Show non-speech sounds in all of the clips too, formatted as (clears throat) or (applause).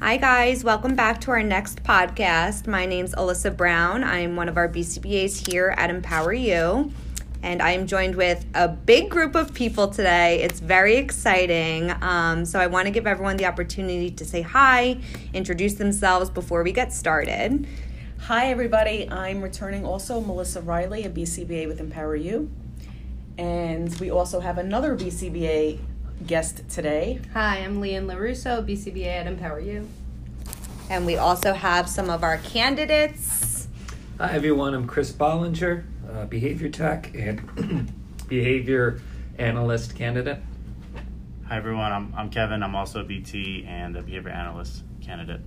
Hi, guys. Welcome back to our next podcast. My name's Alyssa Brown. I'm one of our BCBAs here at Empower You. And I am joined with a big group of people today. It's very exciting. Um, so I want to give everyone the opportunity to say hi, introduce themselves before we get started. Hi, everybody. I'm returning also Melissa Riley, a BCBA with Empower You. And we also have another BCBA guest today. Hi, I'm Leanne LaRusso, BCBA at Empower You. And we also have some of our candidates. Hi, everyone. I'm Chris Bollinger, uh, behavior tech and (clears throat) behavior analyst candidate. Hi everyone, I'm, I'm Kevin. I'm also a BT and a behavior analyst candidate.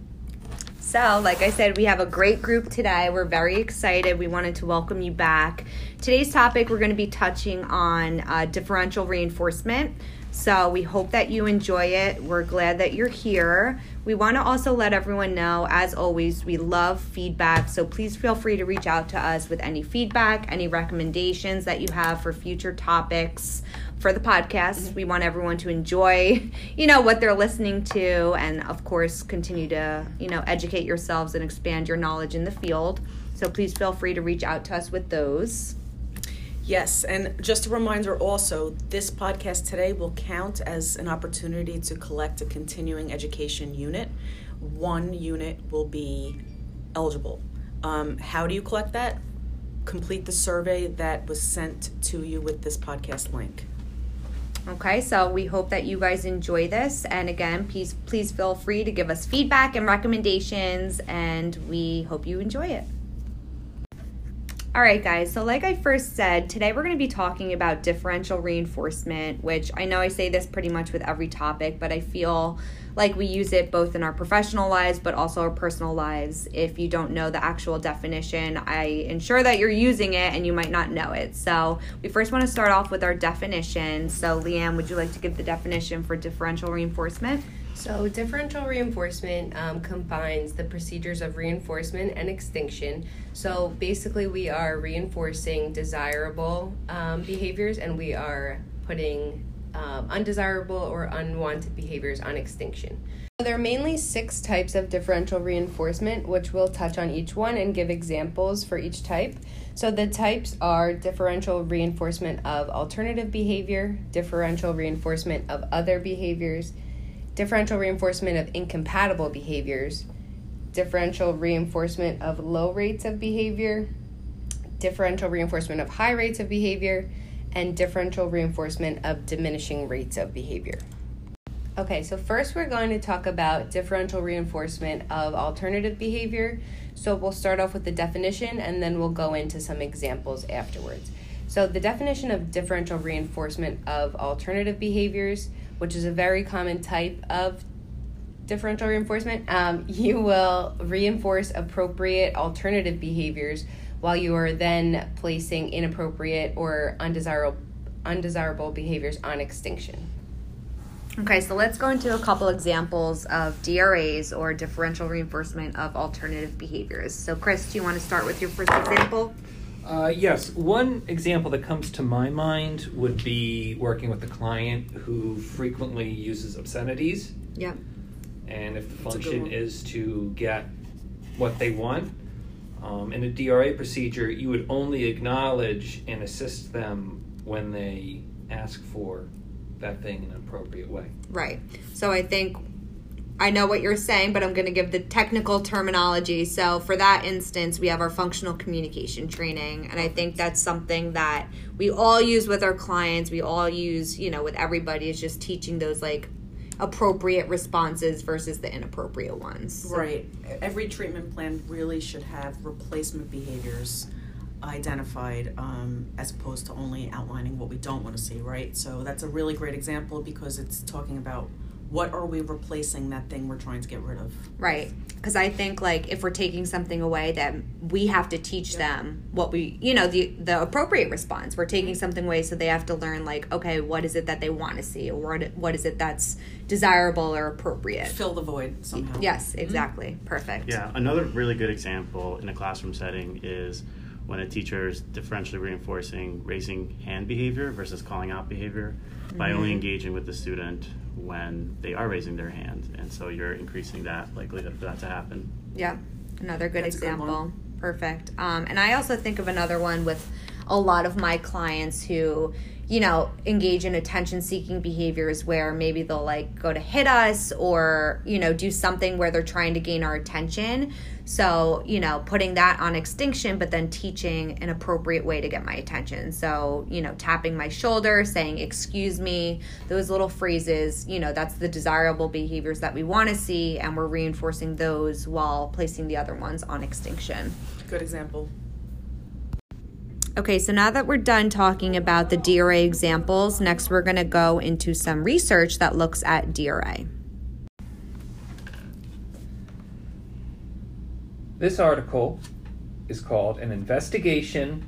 So, like I said, we have a great group today. We're very excited. We wanted to welcome you back. Today's topic, we're going to be touching on uh, differential reinforcement. So, we hope that you enjoy it. We're glad that you're here. We want to also let everyone know, as always, we love feedback. So, please feel free to reach out to us with any feedback, any recommendations that you have for future topics for the podcast. Mm-hmm. We want everyone to enjoy, you know, what they're listening to and of course continue to, you know, educate yourselves and expand your knowledge in the field. So please feel free to reach out to us with those. Yes, and just a reminder also, this podcast today will count as an opportunity to collect a continuing education unit. One unit will be eligible. Um, how do you collect that? Complete the survey that was sent to you with this podcast link. Okay, so we hope that you guys enjoy this. And again, please please feel free to give us feedback and recommendations, and we hope you enjoy it. All right, guys. So, like I first said, today we're going to be talking about differential reinforcement, which I know I say this pretty much with every topic, but I feel like we use it both in our professional lives but also our personal lives. If you don't know the actual definition, I ensure that you're using it and you might not know it. So, we first want to start off with our definition. So, Leanne, would you like to give the definition for differential reinforcement? So, differential reinforcement um, combines the procedures of reinforcement and extinction. So, basically, we are reinforcing desirable um, behaviors and we are putting um, undesirable or unwanted behaviors on extinction. There are mainly six types of differential reinforcement, which we'll touch on each one and give examples for each type. So, the types are differential reinforcement of alternative behavior, differential reinforcement of other behaviors differential reinforcement of incompatible behaviors, differential reinforcement of low rates of behavior, differential reinforcement of high rates of behavior, and differential reinforcement of diminishing rates of behavior. Okay, so first we're going to talk about differential reinforcement of alternative behavior. So we'll start off with the definition and then we'll go into some examples afterwards. So, the definition of differential reinforcement of alternative behaviors which is a very common type of differential reinforcement, um, (laughs) you will reinforce appropriate alternative behaviors while you are then placing inappropriate or undesirable undesirable behaviors on extinction. Okay, so let's go into a couple examples of DRAs or differential reinforcement of alternative behaviors. So, Chris, do you want to start with your first example? Uh, yes, one example that comes to my mind would be working with a client who frequently uses obscenities. Yep. And if the function is to get what they want, um, in a DRA procedure, you would only acknowledge and assist them when they ask for that thing in an appropriate way. Right. So I think I know what you're saying, but I'm going to give the technical terminology. So, for that instance, we have our functional communication training. And I think that's something that we all use with our clients. We all use, you know, with everybody, is just teaching those like appropriate responses versus the inappropriate ones. So. Right. Every treatment plan really should have replacement behaviors identified um, as opposed to only outlining what we don't want to see, right? So, that's a really great example because it's talking about what are we replacing that thing we're trying to get rid of? Right because i think like if we're taking something away that we have to teach yep. them what we you know the the appropriate response. We're taking something away so they have to learn like okay what is it that they want to see? Or what, what is it that's desirable or appropriate? Fill the void somehow. Yes exactly. Mm-hmm. perfect. Yeah another really good example in a classroom setting is when a teacher is differentially reinforcing raising hand behavior versus calling out behavior mm-hmm. by only mm-hmm. engaging with the student when they are raising their hand. And so you're increasing that likelihood for that to happen. Yeah, another good That's example. Good Perfect. Um, and I also think of another one with a lot of my clients who you know, engage in attention seeking behaviors where maybe they'll like go to hit us or, you know, do something where they're trying to gain our attention. So, you know, putting that on extinction, but then teaching an appropriate way to get my attention. So, you know, tapping my shoulder, saying, excuse me, those little phrases, you know, that's the desirable behaviors that we want to see. And we're reinforcing those while placing the other ones on extinction. Good example. Okay, so now that we're done talking about the DRA examples, next we're going to go into some research that looks at DRA. This article is called An Investigation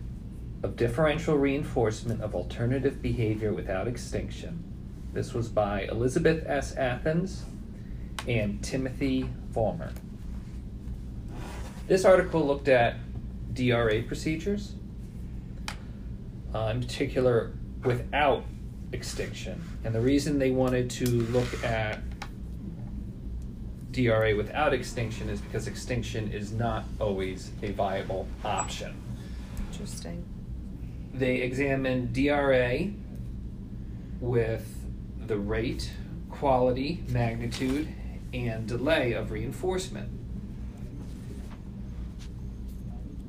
of Differential Reinforcement of Alternative Behavior Without Extinction. This was by Elizabeth S. Athens and Timothy Vollmer. This article looked at DRA procedures uh, in particular without extinction. And the reason they wanted to look at DRA without extinction is because extinction is not always a viable option. Interesting. They examined DRA with the rate, quality, magnitude, and delay of reinforcement.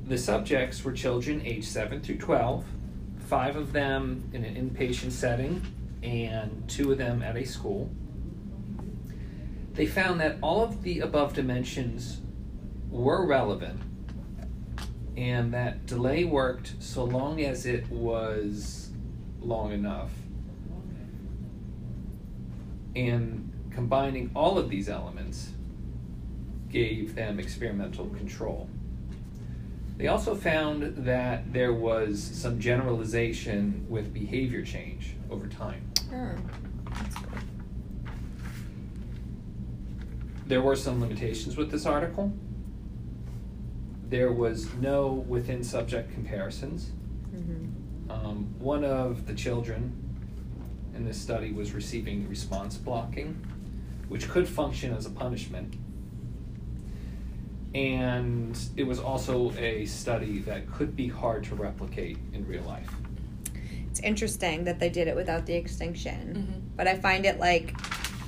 The subjects were children aged 7 through 12 five of them in an inpatient setting and two of them at a school. They found that all of the above dimensions were relevant and that delay worked so long as it was long enough. And combining all of these elements gave them experimental control. They also found that there was some generalization with behavior change over time. Oh. There were some limitations with this article. There was no within subject comparisons. Mm-hmm. Um, one of the children in this study was receiving response blocking, which could function as a punishment and it was also a study that could be hard to replicate in real life. It's interesting that they did it without the extinction, mm-hmm. but I find it like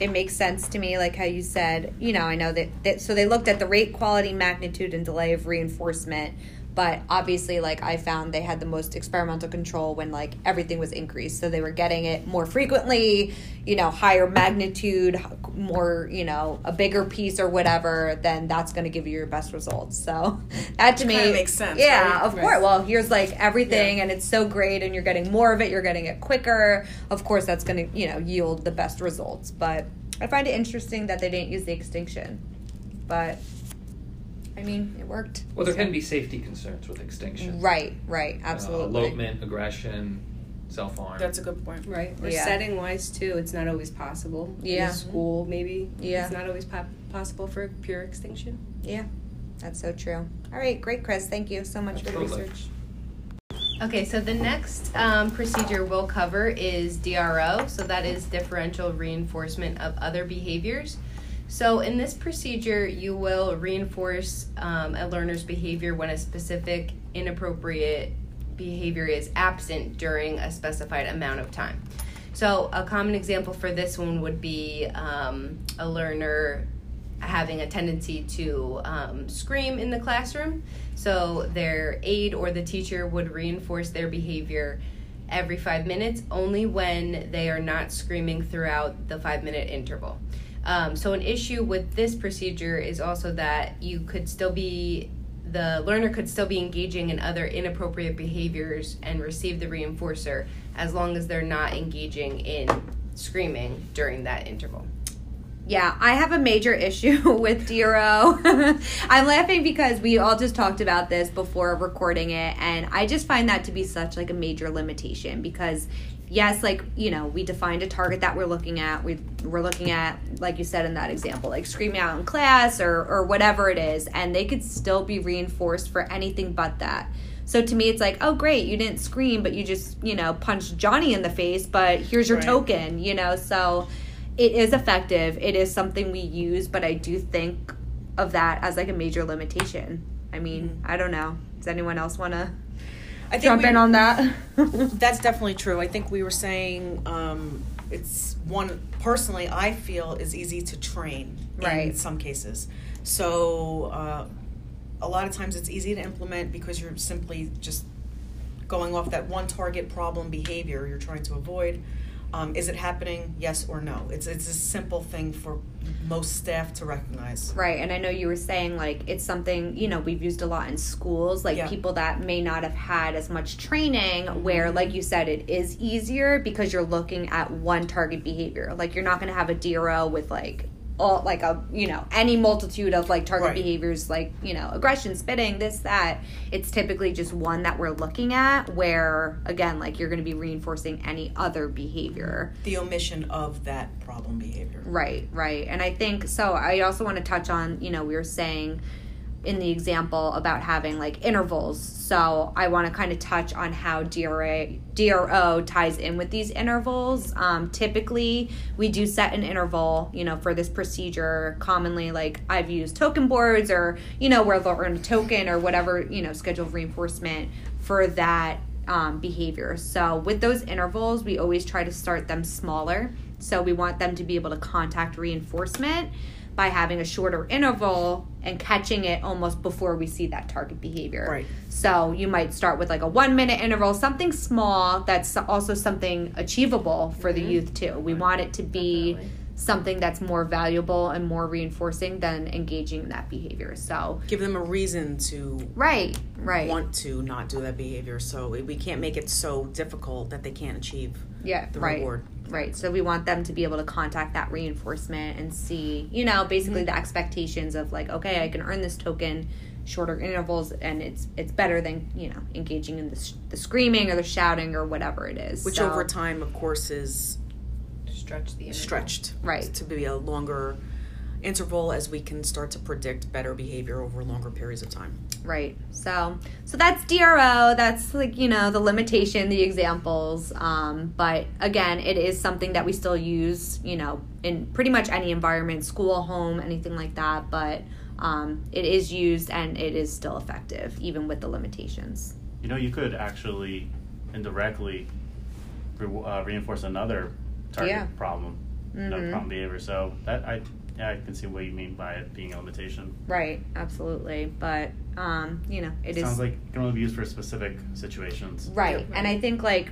it makes sense to me, like how you said, you know, I know that, that so they looked at the rate, quality, magnitude, and delay of reinforcement but obviously like i found they had the most experimental control when like everything was increased so they were getting it more frequently you know higher magnitude more you know a bigger piece or whatever then that's going to give you your best results so (laughs) that to me makes sense yeah right? of right. course well here's like everything yeah. and it's so great and you're getting more of it you're getting it quicker of course that's going to you know yield the best results but i find it interesting that they didn't use the extinction but I mean, it worked. Well, there so. can be safety concerns with extinction. Right, right, uh, absolutely. Uh, elopement, aggression, self harm. That's a good point. Right. Or yeah. setting wise, too, it's not always possible. Yeah. In school, maybe. Yeah. It's not always po- possible for pure extinction. Yeah, that's so true. All right, great, Chris. Thank you so much Absolutely. for the research. Okay, so the next um, procedure we'll cover is DRO. So that is differential reinforcement of other behaviors. So, in this procedure, you will reinforce um, a learner's behavior when a specific inappropriate behavior is absent during a specified amount of time. So, a common example for this one would be um, a learner having a tendency to um, scream in the classroom. So, their aide or the teacher would reinforce their behavior every five minutes, only when they are not screaming throughout the five minute interval. Um, so, an issue with this procedure is also that you could still be, the learner could still be engaging in other inappropriate behaviors and receive the reinforcer as long as they're not engaging in screaming during that interval. Yeah, I have a major issue (laughs) with DRO. (laughs) I'm laughing because we all just talked about this before recording it and I just find that to be such like a major limitation because yes, like, you know, we defined a target that we're looking at. We, we're looking at, like you said in that example, like screaming out in class or, or whatever it is, and they could still be reinforced for anything but that. So to me, it's like, oh, great, you didn't scream, but you just, you know, punched Johnny in the face, but here's your Right. token, you know? So it is effective. It is something we use, but I do think of that as like a major limitation. I mean, I don't know. Does anyone else want to Mm-hmm. I think jump we- in on that? (laughs) That's definitely true. I think we were saying um, it's one personally I feel is easy to train right. in some cases. So uh, a lot of times it's easy to implement because you're simply just going off that one target problem behavior you're trying to avoid. Um, is it happening? Yes or no. It's it's a simple thing for most staff to recognize. Right, and I know you were saying like it's something you know we've used a lot in schools, like Yeah. people that may not have had as much training. Where, like you said, it is easier because you're looking at one target behavior. Like you're not going to have a DRO with like all like a you know any multitude of like target Right. behaviors, like you know aggression, spitting, this that. It's typically just one that we're looking at. Where again, like you're going to be reinforcing any other behavior. The omission of that problem behavior. Right, right. And I think so. I also want to touch on, you know, we were saying in the example about having like intervals. So I want to kind of touch on how DRA, DRO ties in with these intervals. Um, typically, we do set an interval, you know, for this procedure. Commonly, like I've used token boards or, you know, where they'll earn a token or whatever, you know, schedule of reinforcement for that um, behavior. So with those intervals, we always try to start them smaller. So we want them to be able to contact reinforcement by having a shorter interval and catching it almost before we see that target behavior. Right. So you might start with like a one minute interval, something small that's also something achievable for the mm-hmm. youth too. We want it to be Definitely. something that's more valuable and more reinforcing than engaging in that behavior. So Give them a reason to right, right. want to not do that behavior. So we- we can't make it so difficult that they can't achieve yeah, the right. reward. Right. So we want them to be able to contact that reinforcement and see, you know, basically Mm-hmm. the expectations of like, okay, I can earn this token shorter intervals and it's it's better than, you know, engaging in the, sh- the screaming or the shouting or whatever it is. Which So- over time, of course, is Stretch the interval. stretched Right. to be a longer interval as we can start to predict better behavior over longer periods of time. Right. So so that's DRO. That's like, you know, the limitation, the examples. Um, but again, it is something that we still use, you know, in pretty much any environment, school, home, anything like that. But um, it is used and it is still effective, even with the limitations. You know, you could actually indirectly re- uh, reinforce another target Yeah. problem, another Mhm. problem behavior. So that I, yeah, I can see what you mean by it being a limitation. Right, absolutely. But um, you know, it is Sounds like it can only be used for specific situations. right. Yeah, And I think like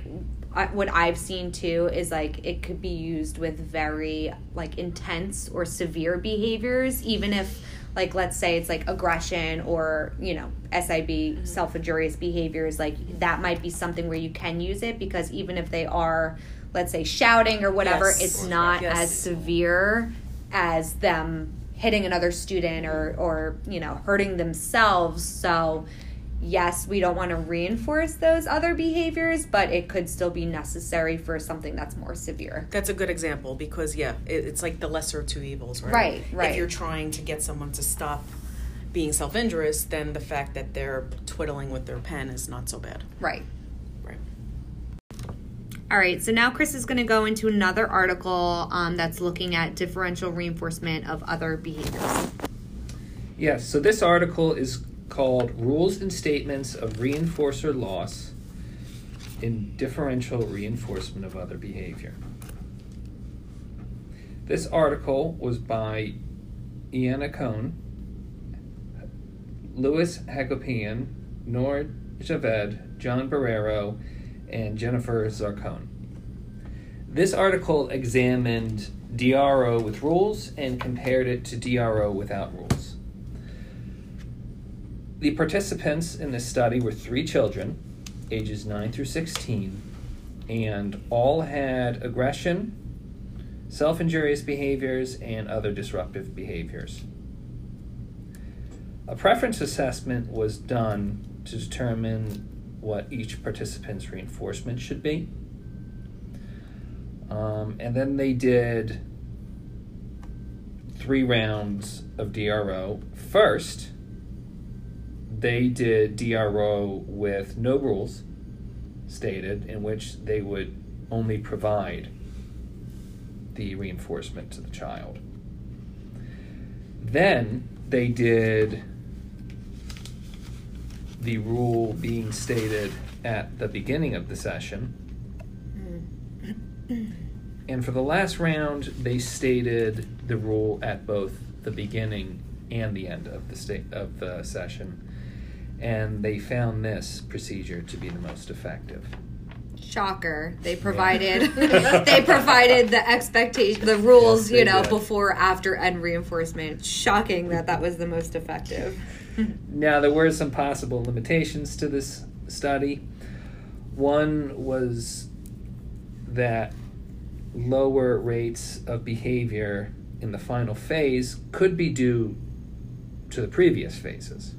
I, what I've seen too is like it could be used with very like intense or severe behaviors, even if like let's say it's like aggression or you know SIB self injurious behaviors. Like that might be something where you can use it because even if they are let's say shouting or whatever, Yes. it's not Yes. as severe as them hitting another student or or you know hurting themselves so yes we don't want to reinforce those other behaviors but it could still be necessary for something that's more severe That's a good example because yeah, it, it's like the lesser of two evils, right? Right, right. If you're trying to get someone to stop being self-injurious, then the fact that they're twiddling with their pen is not so bad. right Right. All right so now chris is going to go into another article um, that's looking at differential reinforcement of other behaviors Yes, so this article is called Rules and Statements of Reinforcer Loss in Differential Reinforcement of Other Behavior. This article was by Iana Cohn, Louis Hagopian, Nor Javed, John Barrero, and Jennifer Zarcone. This article examined DRO with rules and compared it to DRO without rules. The participants in this study were three children, ages 9 through 16, and all had aggression, self injurious behaviors, and other disruptive behaviors. A preference assessment was done to determine what each participant's reinforcement should be. Um, and then they did three rounds of DRO. First, they did DRO with no rules stated, in which they would only provide the reinforcement to the child. Then they did the rule being stated at the beginning of the session. Mm. And for the last round, they stated the rule at both the beginning and the end of the state of the session, and they found this procedure to be the most effective. Shocker! They provided (laughs) (laughs) they provided the expectation, the rules, Yes, you know, did. before, after, and reinforcement. Shocking that that was the most effective. (laughs) Now, there were some possible limitations to this study. One was that lower rates of behavior in the final phase could be due to the previous phases.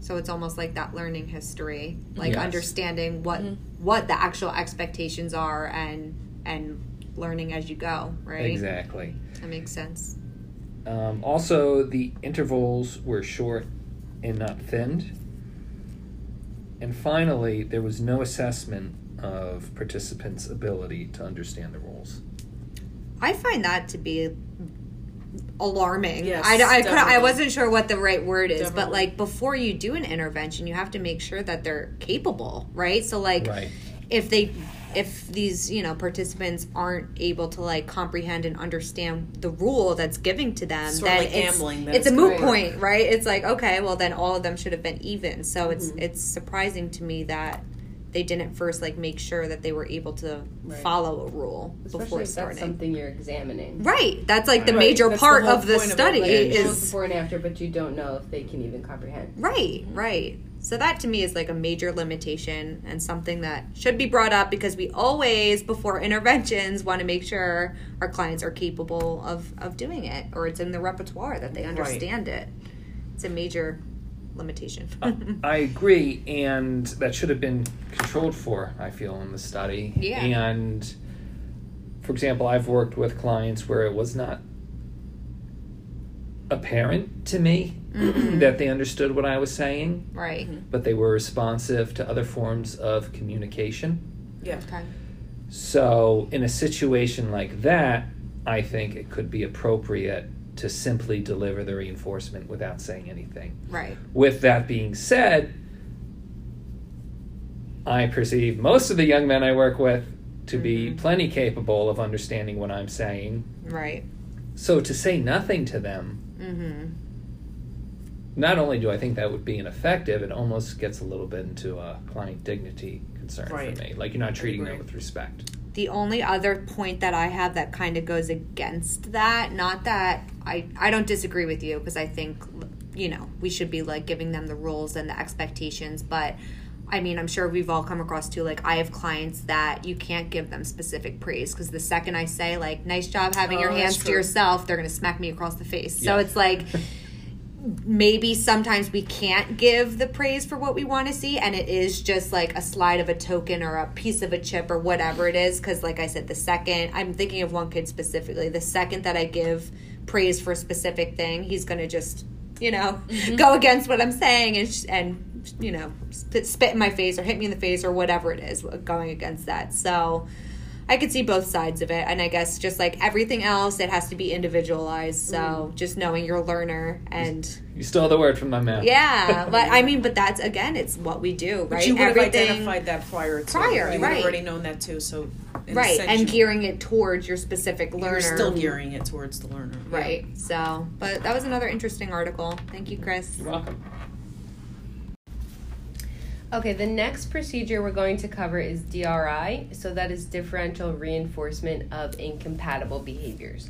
So it's almost like that learning history, like Yes. understanding what what the actual expectations are and and learning as you go, right? Exactly. That makes sense. Um, also, the intervals were short and not thinned. And finally, there was no assessment of participants' ability to understand the rules. I find that to be alarming. Yes, I, I, couldn't- I wasn't sure what the right word is, but like before you do an intervention, you have to make sure that they're capable, right? So like Right. if they if these you know participants aren't able to like comprehend and understand the rule that's giving to them Sort of then like it's, gambling, then it's a moot correct. point right it's like okay well then all of them should have been even so it's Mm-hmm. it's surprising to me that they didn't first like make sure that they were able to Right. follow a rule Especially before if that's starting something you're examining. Right. That's like the Right. major That's part whole of the point of study? It shows is before and after, but you don't know if they can even comprehend. right, right. So that to me is like a major limitation and something that should be brought up because we always before interventions want to make sure our clients are capable of of doing it or it's in the repertoire that they Right. understand it. It's a major limitation. Uh, (laughs) I agree, and that should have been controlled for, I feel, in the study. Yeah. And, for example, I've worked with clients where it was not apparent to me Mm-hmm. that they understood what I was saying, right. Mm-hmm. but they were responsive to other forms of communication. Yeah. Okay. So, in a situation like that, I think it could be appropriate to simply deliver the reinforcement without saying anything. Right. With that being said, I perceive most of the young men I work with to be mm-hmm. plenty capable of understanding what I'm saying. Right. So to say nothing to them, Mhm. Not only do I think that would be ineffective, it almost gets a little bit into a client dignity concern Right. for me. Like you're not treating them with respect. The only other point that I have that kind of goes against that, not that I I don't disagree with you because I think you know, we should be like giving them the rules and the expectations, but I mean, I'm sure we've all come across too. Like, I have clients that you can't give them specific praise because the second I say, like, nice job having Oh, your hands to yourself, they're going to smack me across the face. So it's like, (laughs) maybe sometimes we can't give the praise for what we want to see and it is just like a slide of a token or a piece of a chip or whatever it is because like i said the second i'm thinking of one kid specifically the second that i give praise for a specific thing he's going to just you know mm-hmm. go against what i'm saying and, sh- and you know spit, spit in my face or hit me in the face or whatever it is uh, going against that. So I could see both sides of it, and I guess just like everything else, it has to be individualized. So mm. just knowing your learner and You stole the word from my mouth. yeah, (laughs) but I mean, but that's again, it's what we do, right? But you would have Everything- identified that prior to. Prior, you would right. have already known that too. So, right, and gearing it towards your specific learner, You're still gearing it towards the learner. right? So, but that was another interesting article. Thank you, Chris. You're welcome. Okay, the next procedure we're going to cover is DRI. So that is differential reinforcement of incompatible behaviors.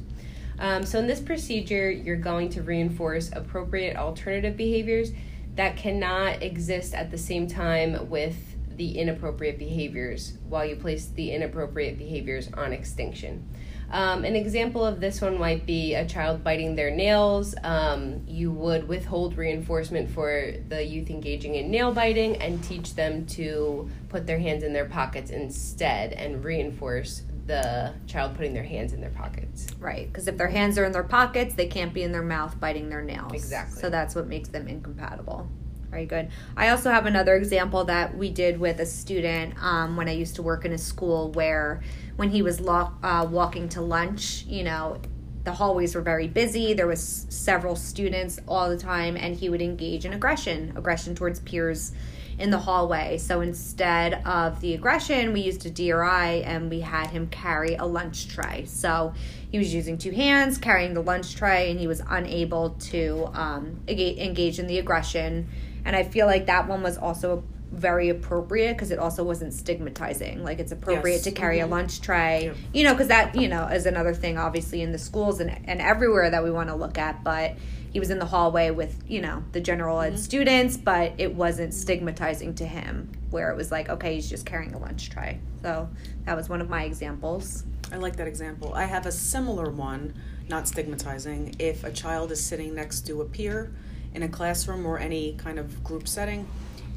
Um, so in this procedure, you're going to reinforce appropriate alternative behaviors that cannot exist at the same time with the inappropriate behaviors while you place the inappropriate behaviors on extinction. Um, an example of this one might be a child biting their nails. Um, you would withhold reinforcement for the youth engaging in nail biting and teach them to put their hands in their pockets instead and reinforce the child putting their hands in their pockets. Right, because if their hands are in their pockets, they can't be in their mouth biting their nails. Exactly. So that's what makes them incompatible. Very good. I also have another example that we did with a student um, when I used to work in a school where when he was lo- uh, walking to lunch, you know, the hallways were very busy. There was several students all the time, and he would engage in aggression, aggression towards peers in the hallway. So instead of the aggression, we used a DRI and we had him carry a lunch tray. So he was using two hands, carrying the lunch tray, and he was unable to um, engage in the aggression. And I feel like that one was also very appropriate because it also wasn't stigmatizing. Like it's appropriate Yes. to carry Mhm. a lunch tray, Yep. you know, because that, you know, is another thing obviously in the schools and, and everywhere that we want to look at. But he was in the hallway with, you know, the general ed students, but it wasn't stigmatizing to him where it was like, okay, he's just carrying a lunch tray. So that was one of my examples. I like that example. I have a similar one, not stigmatizing. If a child is sitting next to a peer in a classroom or any kind of group setting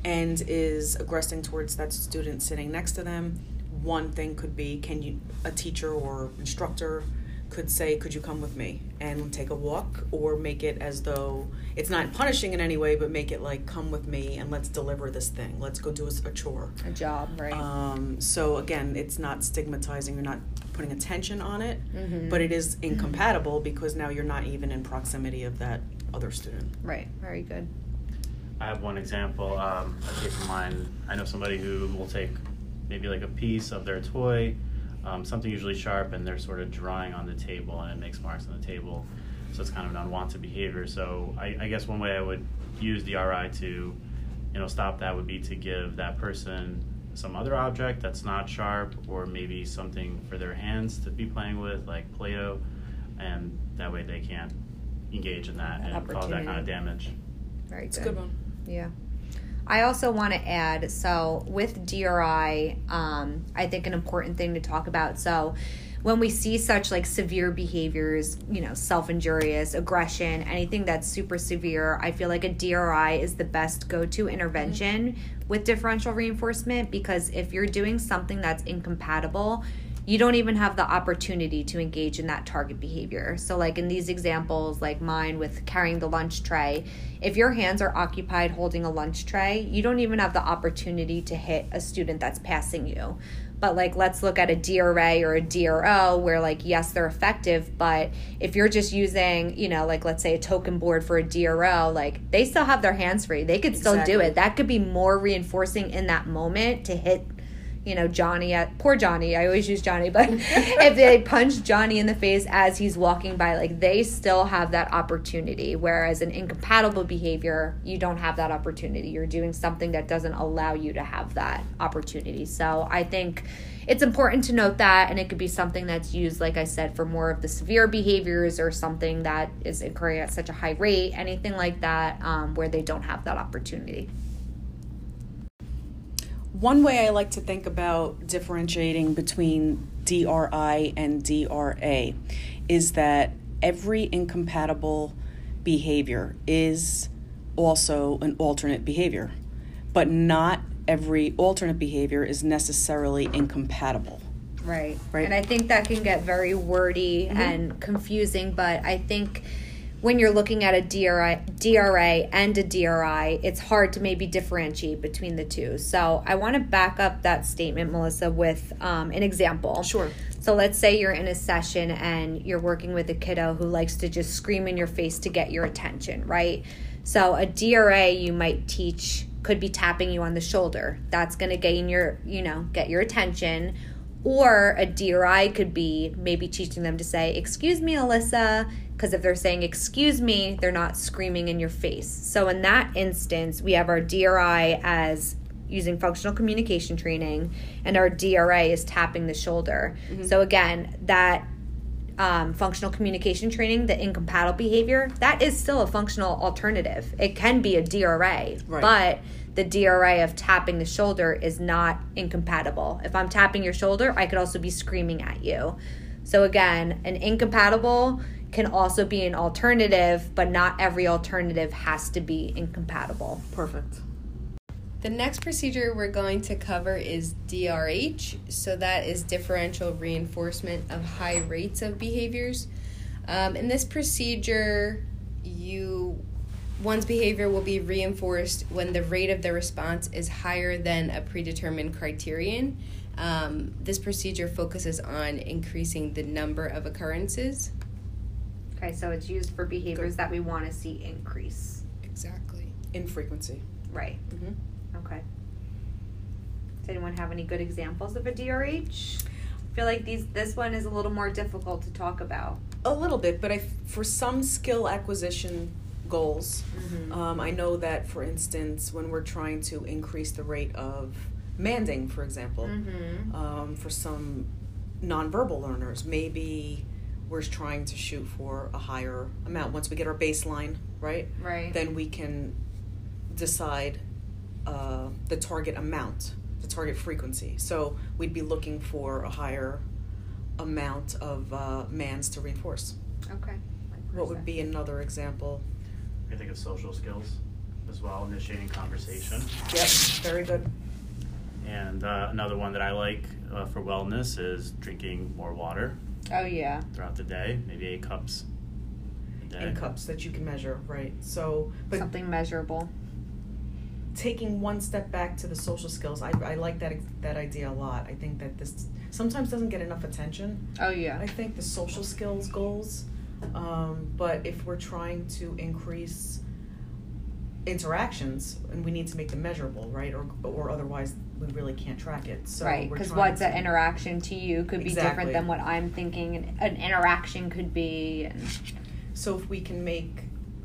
and is aggressing towards that student sitting next to them, one thing could be can you a teacher or instructor could say could you come with me and take a walk or make it as though it's not punishing in any way but make it like come with me and let's deliver this thing let's go do a, a chore A job, right? um, so again, it's not stigmatizing. You're not putting attention on it, Mhm. but it is incompatible because now you're not even in proximity of that other student. right. Very good. I have one example. Um, a case of mine. I know somebody who will take maybe like a piece of their toy, um, something usually sharp, and they're sort of drawing on the table, and it makes marks on the table. So it's kind of an unwanted behavior. So I, I guess one way I would use the RI to, you know, stop that would be to give that person some other object that's not sharp, or maybe something for their hands to be playing with, like Play-Doh, and that way they can't engage in that That and cause that kind of damage. Very It's good. a good one. Yeah. I also want to add so with DRI, um, I think an important thing to talk about. So when we see such like severe behaviors, you know, self injurious, aggression, anything that's super severe, I feel like a DRI is the best go to intervention with differential reinforcement because if you're doing something that's incompatible, you don't even have the opportunity to engage in that target behavior. So, like in these examples, like mine with carrying the lunch tray, if your hands are occupied holding a lunch tray, you don't even have the opportunity to hit a student that's passing you. But, like, let's look at a DRA or a DRO where, like, yes, they're effective, but if you're just using, you know, like, let's say a token board for a DRO, like, they still have their hands free. They could still do it. That could be more reinforcing in that moment to hit you know Johnny at poor Johnny. I always use Johnny, but (laughs) if they punch Johnny in the face as he's walking by, like they still have that opportunity. Whereas an incompatible behavior, you don't have that opportunity. You're doing something that doesn't allow you to have that opportunity. So I think it's important to note that, and it could be something that's used, like I said, for more of the severe behaviors or something that is occurring at such a high rate, anything like that, um, where they don't have that opportunity. One way I like to think about differentiating between DRI and DRA is that every incompatible behavior is also an alternate behavior, but not every alternate behavior is necessarily incompatible. Right. Right. And I think that can get very wordy mm-hmm. and confusing, but I think when you're looking at a DRI, DRA and a DRI, it's hard to maybe differentiate between the two. So I want to back up that statement, Melissa, with um, an example. Sure. So let's say you're in a session and you're working with a kiddo who likes to just scream in your face to get your attention, right? So a DRA you might teach could be tapping you on the shoulder. That's going to gain your, you know, get your attention. Or a DRI could be maybe teaching them to say, "Excuse me, Alyssa," because if they're saying "Excuse me," they're not screaming in your face. So in that instance, we have our DRI as using functional communication training, and our DRA is tapping the shoulder. So again, that um, functional communication training, the incompatible behavior, that is still a functional alternative. It can be a DRA, Right. but the DRA of tapping the shoulder is not incompatible. If I'm tapping your shoulder, I could also be screaming at you. So again, an incompatible can also be an alternative, but not every alternative has to be incompatible. Perfect. The next procedure we're going to cover is DRH. So that is differential reinforcement of high rates of behaviors. Um, in this procedure, you one's behavior will be reinforced when the rate of the response is higher than a predetermined criterion. Um, this procedure focuses on increasing the number of occurrences. Okay, so it's used for behaviors that we want to see increase. Exactly. In frequency. Right. Mhm. Okay. Does anyone have any good examples of a DRH? I feel like these this one is a little more difficult to talk about. A little bit, but I, for some skill acquisition goals, um, I know that, for instance, when we're trying to increase the rate of manding, for example, Mm-hmm. um, for some nonverbal learners, maybe we're trying to shoot for a higher amount. Once we get our baseline, right, Right. then we can decide uh, the target amount, the target frequency. So we'd be looking for a higher amount of uh, mands to reinforce. okay. What would be another example? I think of social skills as well, initiating conversation. Yes, very good. And uh, another one that I like uh, for wellness is drinking more water Oh yeah. throughout the day, maybe eight cups a day. In cups that you can measure, right? So, but Something measurable. taking one step back to the social skills, I, I like that that idea a lot. I think that this sometimes doesn't get enough attention. Oh yeah. I think the social skills goals, um, but if we're trying to increase interactions, and we need to make them measurable, right? Or or otherwise we really can't track it. So right, because what's to- an interaction to you could be Exactly. different than what I'm thinking an, an interaction could be. And, So if we can make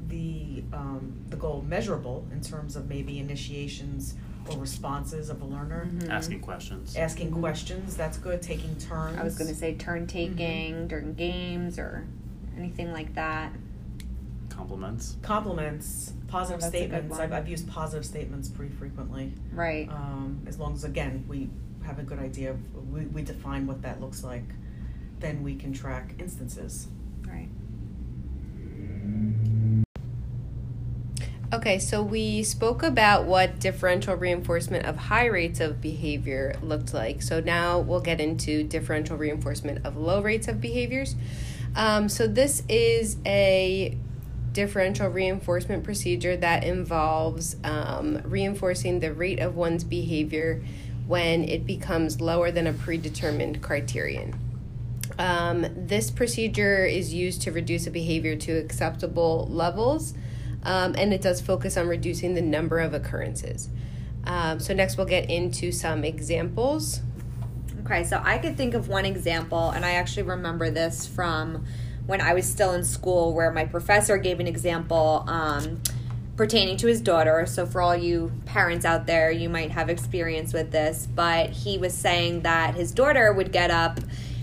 the um, the goal measurable in terms of maybe initiations or responses of a learner, Mhm. Asking questions. asking questions, that's good. Taking turns. I was going to say turn taking during games or anything like that. Compliments. compliments, positive that's a good statements. I've, I've used positive statements pretty frequently. Right. Um, as long as again we have a good idea of we, we define what that looks like, then we can track instances. Right. Okay, so we spoke about what differential reinforcement of high rates of behavior looked like. So now we'll get into differential reinforcement of low rates of behaviors. Um, so this is a differential reinforcement procedure that involves um, reinforcing the rate of one's behavior when it becomes lower than a predetermined criterion. Um, this procedure is used to reduce a behavior to acceptable levels, um, and it does focus on reducing the number of occurrences. Um, so, next we'll get into some examples. Okay, so I could think of one example, and I actually remember this from when I was still in school, where my professor gave an example um, pertaining to his daughter. So, for all you parents out there, you might have experience with this, but he was saying that his daughter would get up.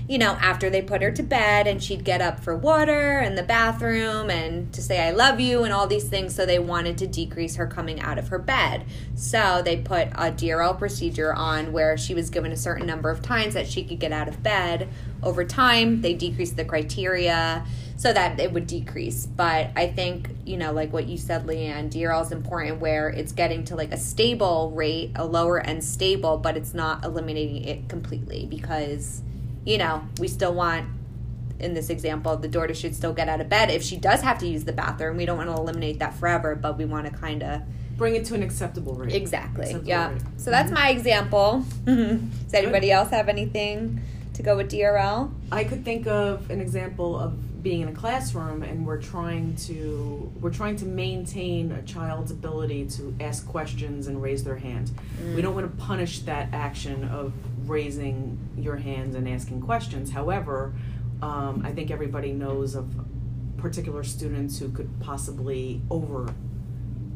You know, after they put her to bed, and she'd get up for water and the bathroom and to say, I love you, and all these things. So, they wanted to decrease her coming out of her bed. So, they put a DRL procedure on where she was given a certain number of times that she could get out of bed. Over time, they decreased the criteria so that it would decrease. But I think, you know, like what you said, Leanne, DRL is important where it's getting to like a stable rate, a lower end stable, but it's not eliminating it completely because, you know, we still want in this example, the daughter should still get out of bed if she does have to use the bathroom. We don't want to eliminate that forever, but we want to kind of Bring it to an acceptable rate. exactly, Acceptable yeah. rate. So that's mm-hmm. my example. (laughs) Does anybody else have anything to go with DRL? I could think of an example of being in a classroom and we're trying to we're trying to maintain a child's ability to ask questions and raise their hand. We mm. don't want to punish that action of raising your hands and asking questions. However, um, I think everybody knows of particular students who could possibly over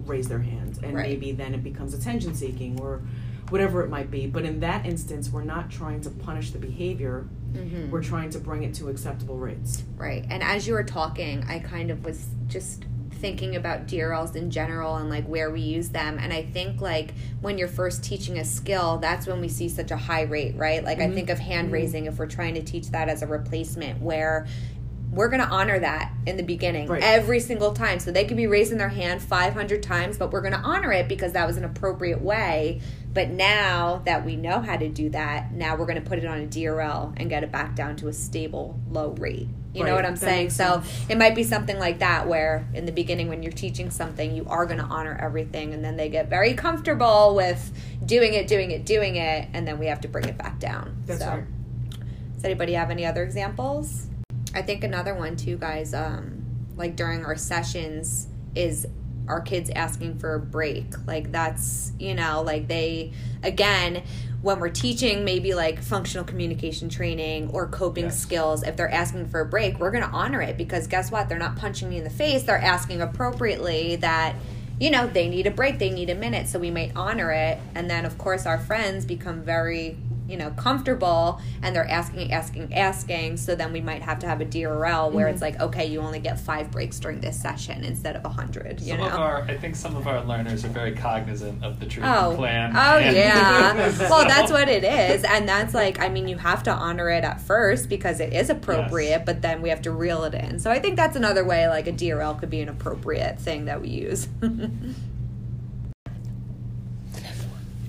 raise their hands, and Right. maybe then it becomes attention seeking or whatever it might be but in that instance we're not trying to punish the behavior Mm-hmm. we're trying to bring it to acceptable rates Right. And as you were talking, I kind of was just thinking about DRLs in general and like where we use them. And I think like when you're first teaching a skill, that's when we see such a high rate, right? Like I Mhm. think of hand raising if we're trying to teach that as a replacement where we're going to honor that in the beginning Right. every single time. So they could be raising their hand 500 times, but we're going to honor it because that was an appropriate way. But now that we know how to do that, now we're going to put it on a DRL and get it back down to a stable low rate. You know what I'm that saying? So it might be something like that where in the beginning when you're teaching something, you are going to honor everything and then they get very comfortable with doing it, doing it, doing it, and then we have to bring it back down. That's so right. does anybody have any other examples? I think another one too, guys, um, like during our sessions is our kids asking for a break. Like that's, you know, like they again, when we're teaching maybe like functional communication training or coping Yes. skills, if they're asking for a break, we're gonna honor it because guess what? They're not punching me in the face. They're asking appropriately that you know, they need a break, they need a minute, so we might honor it. And then, of course, our friends become very, you know, comfortable and they're asking, asking, asking. So then we might have to have a DRL where it's mm-hmm. like, okay, you only get five breaks during this session instead of a hundred, you Some know? of our, I think some of our learners are very cognizant of the treatment Oh, plan. oh and- yeah. (laughs) well, that's what it is, and that's like, I mean, you have to honor it at first because it is appropriate, Yes. but then we have to reel it in. So I think that's another way, like a DRL could be an appropriate thing that we use. (laughs)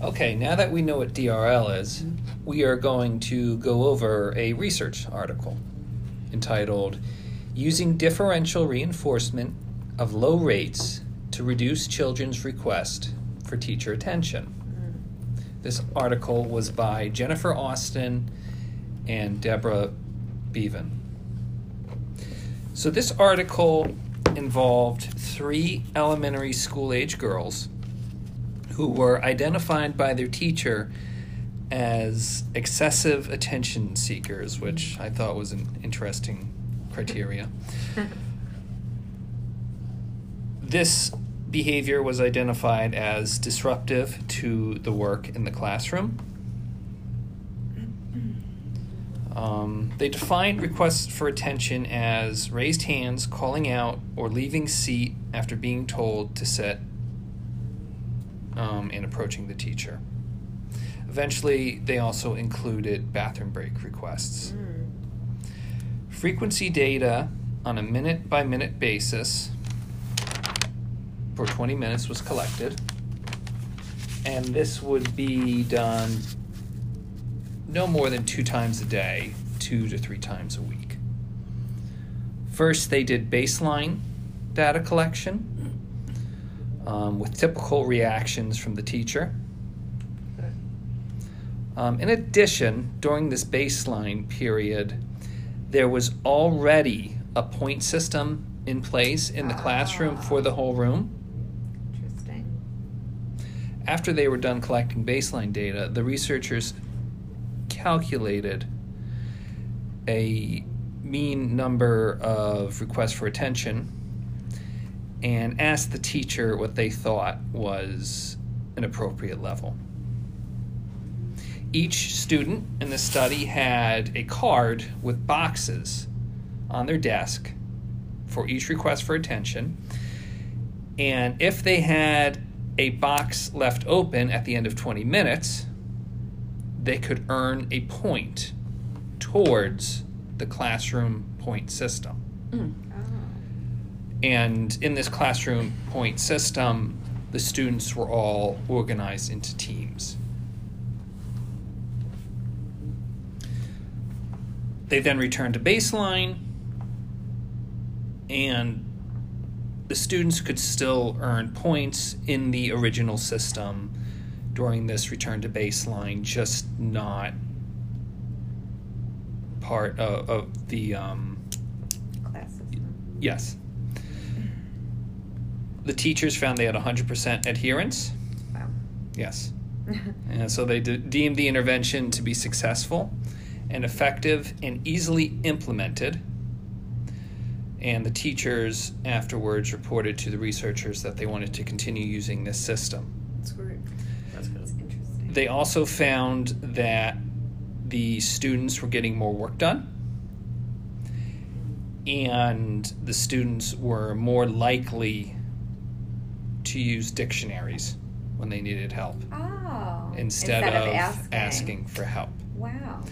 Okay, now that we know what DRL is, mm-hmm. We are going to go over a research article entitled Using Differential Reinforcement of Low Rates to Reduce Children's Request for Teacher Attention. This article was by Jennifer Austin and Deborah Bevan. So, this article involved three elementary school age girls who were identified by their teacher as excessive attention seekers, which I thought was an interesting criteria. (laughs) this behavior was identified as disruptive to the work in the classroom. Um, they defined requests for attention as raised hands, calling out, or leaving seat after being told to sit um, and approaching the teacher. Eventually, they also included bathroom break requests. Frequency data on a minute by minute basis for 20 minutes was collected, and this would be done no more than two times a day, two to three times a week. First, they did baseline data collection um, with typical reactions from the teacher. Um, in addition, during this baseline period, there was already a point system in place in the classroom for the whole room. Interesting. After they were done collecting baseline data, the researchers calculated a mean number of requests for attention and asked the teacher what they thought was an appropriate level. Each student in the study had a card with boxes on their desk for each request for attention. And if they had a box left open at the end of 20 minutes, they could earn a point towards the classroom point system. Mm. And in this classroom point system, the students were all organized into teams. They then returned to baseline, and the students could still earn points in the original system during this return to baseline, just not part of, of the um, Class system. yes. The teachers found they had 100% adherence. Wow. Yes. (laughs) and so they de- deemed the intervention to be successful and effective and easily implemented. And the teachers afterwards reported to the researchers that they wanted to continue using this system. That's great. That's good. That's Interesting. They also found that the students were getting more work done, and the students were more likely to use dictionaries when they needed help Oh. instead, of, asking. for help. Wow.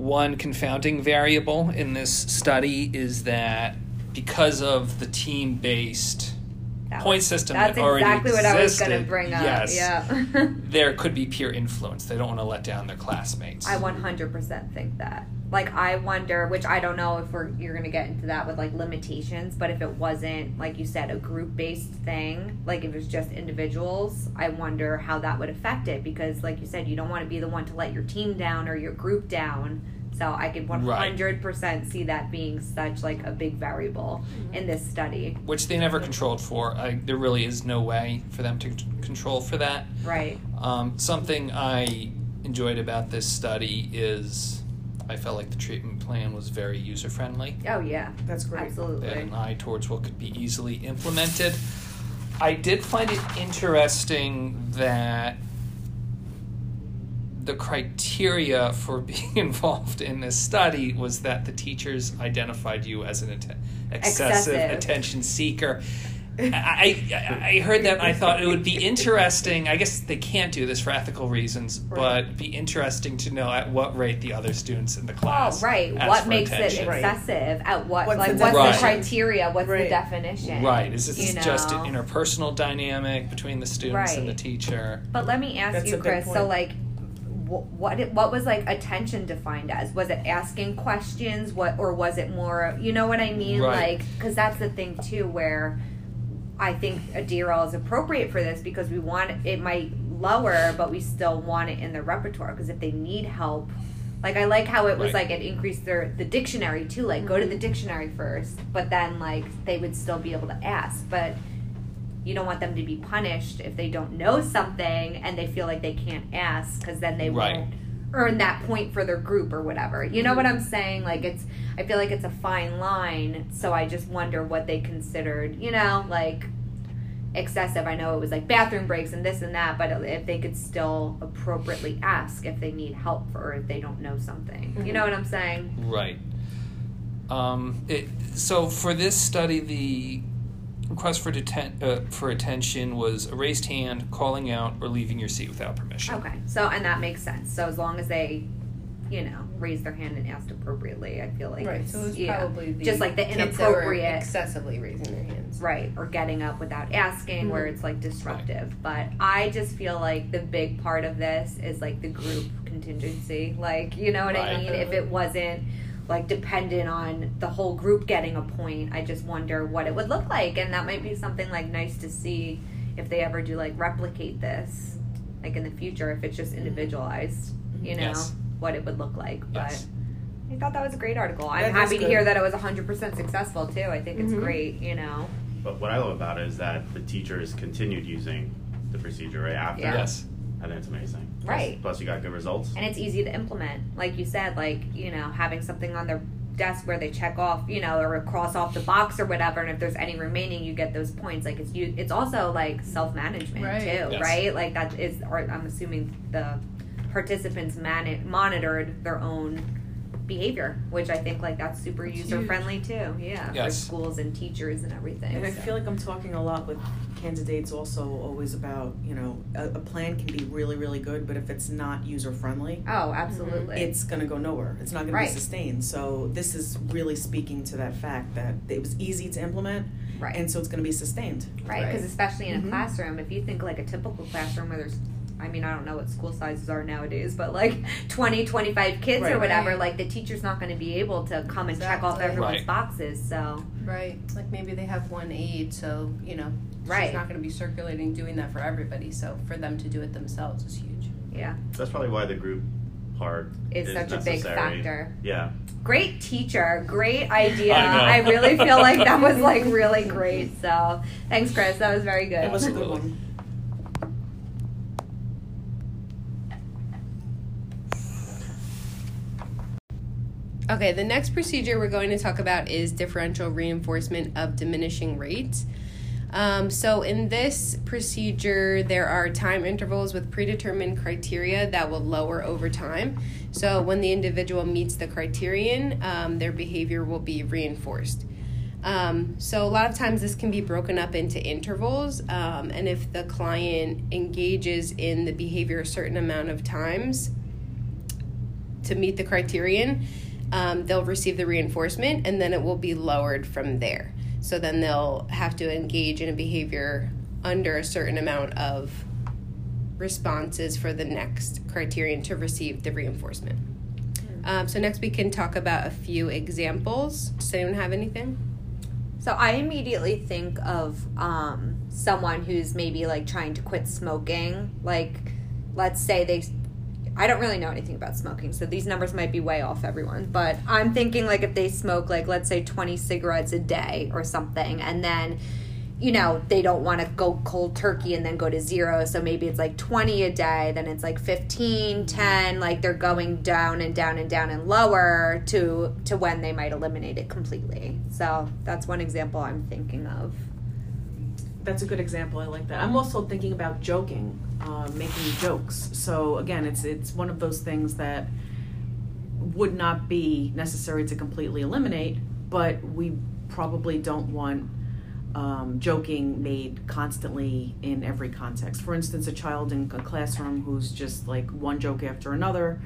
One confounding variable in this study is that because of the team based That point system That's that already exactly what I was going to bring up. yes, Yeah. (laughs) there could be peer influence. They don't want to let down their classmates. I 100% think that. Like I wonder, which I don't know if we're you're gonna get into that with like limitations, but if it wasn't like you said a group based thing, like if it was just individuals, I wonder how that would affect it because like you said, you don't want to be the one to let your team down or your group down. So I could 100% see that being such like a big variable in this study. which they never controlled for. I, there really is no way for them to c- control for that. Right. Um, something I enjoyed about this study is I felt like the treatment plan was very user friendly. Oh yeah. That's great. They had an eye towards what could be easily implemented. I did find it interesting that the criteria for (laughs) being involved in this study was that the teachers identified you as an atten- excessive, Excessive. attention seeker. I, I I heard that and I thought it would be interesting. I guess they can't do this for ethical reasons, but be interesting to know at what rate the other students in the Oh, class. right. ask What for makes attention. it Right. excessive? At what What's like the what's the criteria? What's the definition? Right. Is this You just know? an interpersonal dynamic between the students and the teacher? But let me ask That's you, Chris. So, like, wh- what it- what was like attention defined as? Was it asking questions? What or was it more? You know what I mean? Right. Like, because that's the thing too, where I think a DRL is appropriate for this because we want it might lower, but we still want it in the repertoire. Because if they need help. Like I like how it was Right. like it increased their the dictionary too. Like go to the mm-hmm. dictionary first, but then like they would still be able to ask. But you don't want them to be punished if they don't know something and they feel like they can't ask because then they Right. won't earn that point for their group or whatever. You know what I'm saying? Like it's I feel like it's a fine line, so I just wonder what they considered, you know, like excessive. I know it was like bathroom breaks and this and that, but if they could still appropriately ask if they need help or if they don't know something. You know what I'm saying? Right. Um, it, so for this study, the request for deten- uh, for attention was a raised hand, calling out, or leaving your seat without permission. Okay. So and that makes sense. So as long as they you know, raised their hand and asked appropriately, I feel like Right, it's, so it was yeah. probably the just like the kids that were inappropriate excessively raising their hands. right or getting up without asking where Mm-hmm. it's like disruptive but i just feel like the big part of this is like the group contingency like you know what i Right. mean if it wasn't like dependent on the whole group getting a point i just wonder what it would look like and that might be something like nice to see if they ever do like replicate this like in the future if it's just individualized you know Yes. what it would look like but I thought that was a great article. I'm That is happy to hear that it was 100% successful too. I think it's Mhm. great, you know. But what I love about it is that the teachers continued using the procedure right after. Yeah. Yes. I think it's amazing. Plus- Right. Plus, you got good results. And it's easy to implement. Like you said, like, you know, having something on their desk where they check off, you know, or cross off the box or whatever, and if there's any remaining, you get those points. Like it's you it's also like self-management Right. too, Yes. right? Like that is or I'm assuming the participants man- monitored their own behavior, which I think like that's super user friendly too. Yeah, for schools and teachers and everything. And I so. feel like I'm talking a lot with candidates also always about, you know, a, a plan can be really, really good, but if it's not user friendly, Oh, absolutely. it's going to go nowhere. It's not going Right. to be sustained. So this is really speaking to that fact that it was easy to implement, right. and so it's going to be sustained. Right, because especially in a Mhm. classroom, if you think like a typical classroom where there's, I mean, I don't know what school sizes are nowadays, but like (laughs) 20, 25 kids or whatever, Right. like the teacher's not going to be able to come and check off everyone's Right. boxes. So, Right. Like maybe they have one aide, so you know, Right. she's not going to be circulating doing that for everybody. So for them to do it themselves is huge. yeah, That's probably why the group part it's is such a big factor. Yeah. Great teacher, great (laughs) idea. I I, really feel like that was like really (laughs) great. So, thanks, Chris. That was very good. It was a good one. Okay, the next procedure we're going to talk about is differential reinforcement of diminishing rates. Um, so, in this procedure, there are time intervals with predetermined criteria that will lower over time. So, when the individual meets the criterion, um, their behavior will be reinforced. Um, so, a lot of times this can be broken up into intervals, um, and if the client engages in the behavior a certain amount of times, to meet the criterion, um, they'll receive the reinforcement and then it will be lowered from there. So then they'll have to engage in a behavior under a certain amount of responses for the next criterion to receive the reinforcement. Um, so next we can talk about a few examples. Does anyone have anything? So I immediately think of um, someone who's maybe like trying to quit smoking. Like, let's say they. I don't really know anything about smoking, so these numbers might be way off everyone. But I'm thinking like if they smoke like let's say 20 cigarettes a day or something, and then you know, they don't want to go cold turkey and then go to zero. So maybe it's like 20 a day, then it's like 15, 10, like they're going down and down and down and lower to to when they might eliminate it completely. So that's one example I'm thinking of. That's a good example. I like that. I'm also thinking about joking, uh, making jokes. So again, it's it's one of those things that would not be necessary to completely eliminate, but we probably don't want um, joking made constantly in every context. For instance, a child in a classroom who's just like one joke after another.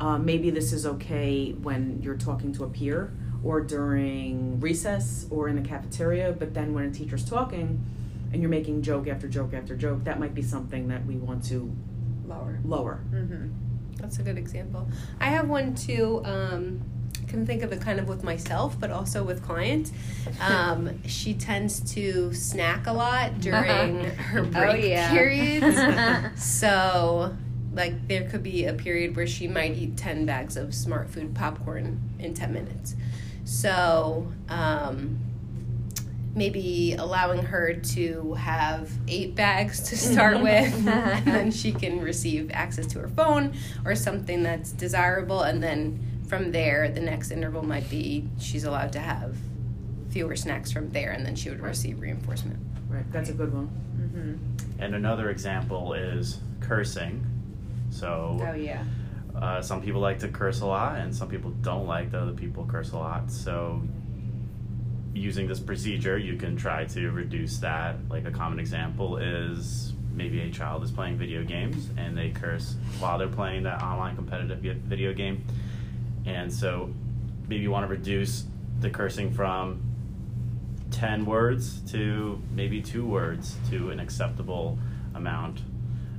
Uh, maybe this is okay when you're talking to a peer or during recess or in the cafeteria, but then when a teacher's talking and you're making joke after joke after joke, that might be something that we want to Lower. lower. Mm-hmm. That's a good example. I have one too. Um, can think of it kind of with myself, but also with clients. Um, (laughs) she tends to snack a lot during her break Oh, yeah. periods. (laughs) so, like, there could be a period where she might eat 10 bags of Smartfood popcorn in 10 minutes. So, um, maybe allowing her to have eight bags to start with, (laughs) and then she can receive access to her phone or something that's desirable, and then from there, the next interval might be she's allowed to have fewer snacks from there, and then she would receive reinforcement. Right, that's a good one. Mm-hmm. And another example is cursing. So Oh yeah. Uh, some people like to curse a lot, and some people don't like that other people curse a lot. So, using this procedure, you can try to reduce that. Like a common example is maybe a child is playing video games and they curse while they're playing that online competitive video game. And so, maybe you want to reduce the cursing from 10 words to maybe two words to an acceptable amount.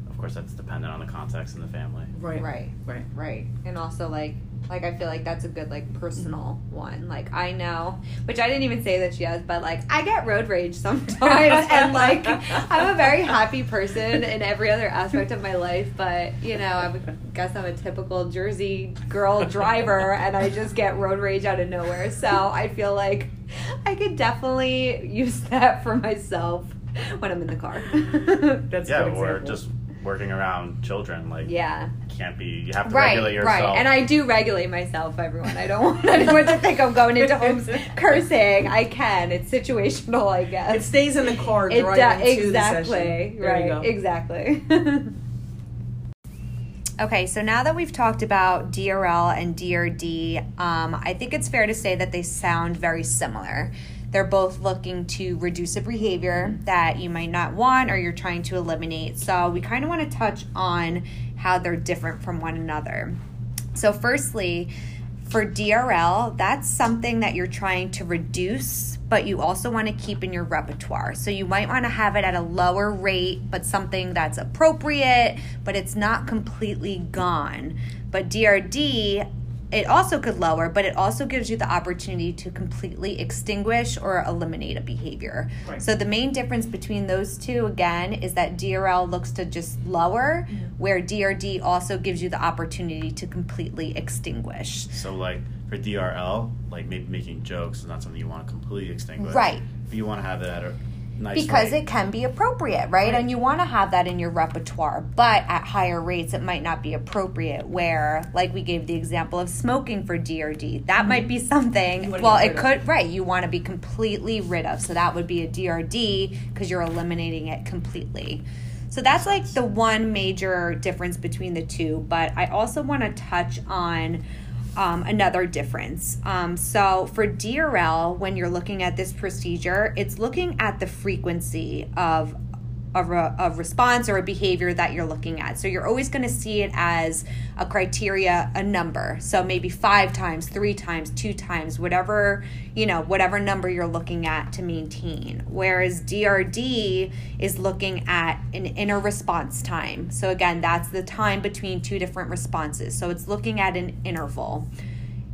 Of course, that's dependent on the context and the family. Right. Right. Right. Right. And also like like I feel like that's a good like personal one. Like I know, which I didn't even say that she has, but like I get road rage sometimes (laughs) and like I'm a very happy person in every other aspect of my life, but you know, I guess I'm a typical Jersey girl driver and I just get road rage out of nowhere. So I feel like I could definitely use that for myself when I'm in the car. (laughs) That's a yeah, good or just working around children. Like, yeah. can't be. You have to right, regulate yourself. Right, and I do regulate myself, everyone. I don't (laughs) want anyone to think I'm going into homes (laughs) cursing. I can. It's situational, I guess. It stays in the car It driving do- the exactly. session. There right. you go. Exactly. (laughs) okay, so now that we've talked about DRL and DRD, um, I think it's fair to say that they sound very similar. They're both looking to reduce a behavior that you might not want or you're trying to eliminate. So we kind of want to touch on how they're different from one another. So, firstly, for DRL, that's something that you're trying to reduce, but you also want to keep in your repertoire. So, you might want to have it at a lower rate, but something that's appropriate, but it's not completely gone. But DRD, it also could lower, but it also gives you the opportunity to completely extinguish or eliminate a behavior. Right. So the main difference between those two again is that DRL looks to just lower, mm-hmm. where DRD also gives you the opportunity to completely extinguish. So, like for DRL, like maybe making jokes is not something you want to completely extinguish. Right. But you want to have it at a nice because rate. it can be appropriate, right? And you want to have that in your repertoire, but at higher rates, it might not be appropriate. Where, like we gave the example of smoking for DRD, that might be something. Well, it of. could, right? You want to be completely rid of, so that would be a DRD because you're eliminating it completely. So that's like the one major difference between the two. But I also want to touch on um, another difference. Um, so for DRL, when you're looking at this procedure, it's looking at the frequency of a, re- a response or a behavior that you're looking at. So you're always going to see it as a criteria, a number. So maybe five times, three times, two times, whatever, you know, whatever number you're looking at to maintain. Whereas DRD is looking at an inter-response time. So again, that's the time between two different responses. So it's looking at an interval.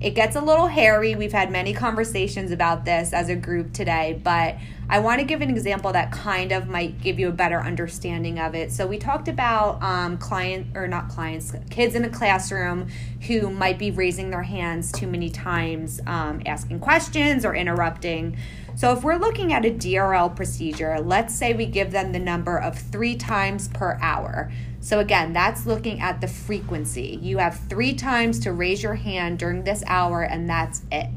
It gets a little hairy. We've had many conversations about this as a group today, but I want to give an example that kind of might give you a better understanding of it. So, we talked about um, client or not clients, kids in a classroom who might be raising their hands too many times, um, asking questions or interrupting. So, if we're looking at a DRL procedure, let's say we give them the number of three times per hour. So, again, that's looking at the frequency. You have three times to raise your hand during this hour, and that's it.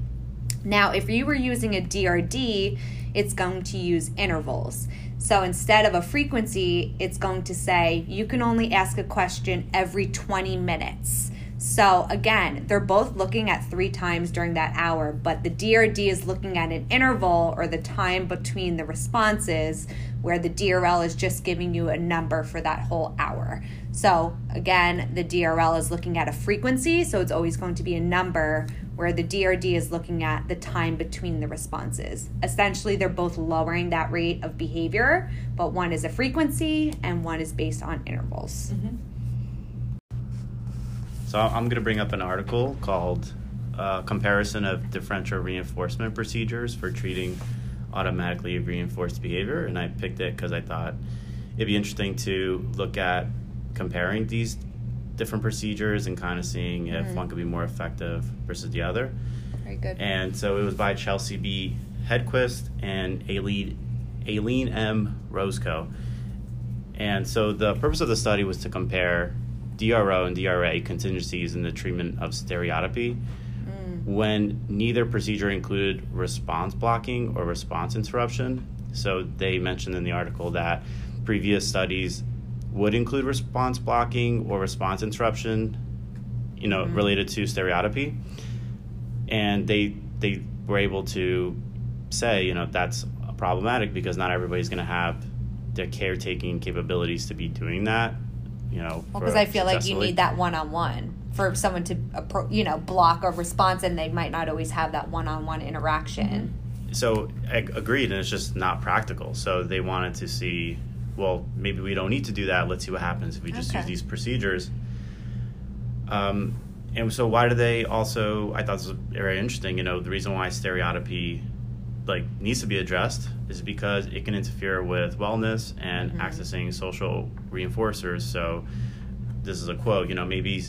Now, if you were using a DRD, it's going to use intervals. So instead of a frequency, it's going to say you can only ask a question every 20 minutes. So again, they're both looking at three times during that hour, but the DRD is looking at an interval or the time between the responses, where the DRL is just giving you a number for that whole hour. So again, the DRL is looking at a frequency, so it's always going to be a number, where the DRD is looking at the time between the responses. Essentially, they're both lowering that rate of behavior, but one is a frequency and one is based on intervals. Mm-hmm. So I'm going to bring up an article called uh, Comparison of Differential Reinforcement Procedures for Treating Automatically Reinforced Behavior. And I picked it because I thought it'd be interesting to look at comparing these different procedures and kind of seeing if mm. one could be more effective versus the other. Very good. And so it was by Chelsea B. Hedquist and Eileen, Eileen M. Roscoe. And so the purpose of the study was to compare DRO and DRA contingencies in the treatment of stereotypy mm. When neither procedure included response blocking or response interruption. So they mentioned in the article that previous studies would include response blocking or response interruption, you know, mm. related to stereotypy. And they they were able to say, you know, that's problematic because not everybody's going to have the caretaking capabilities to be doing that you know. Well, because I feel like you need that one on one for someone to, you know, block a response, and they might not always have that one on one interaction. So I agreed, and it's just not practical. So they wanted to see, well, maybe we don't need to do that. Let's see what happens if we just okay. use these procedures. Um, and so why do they also? I thought this was very interesting. You know, the reason why stereotypy like needs to be addressed is because it can interfere with wellness and mm-hmm. accessing social reinforcers. So this is a quote, you know, maybe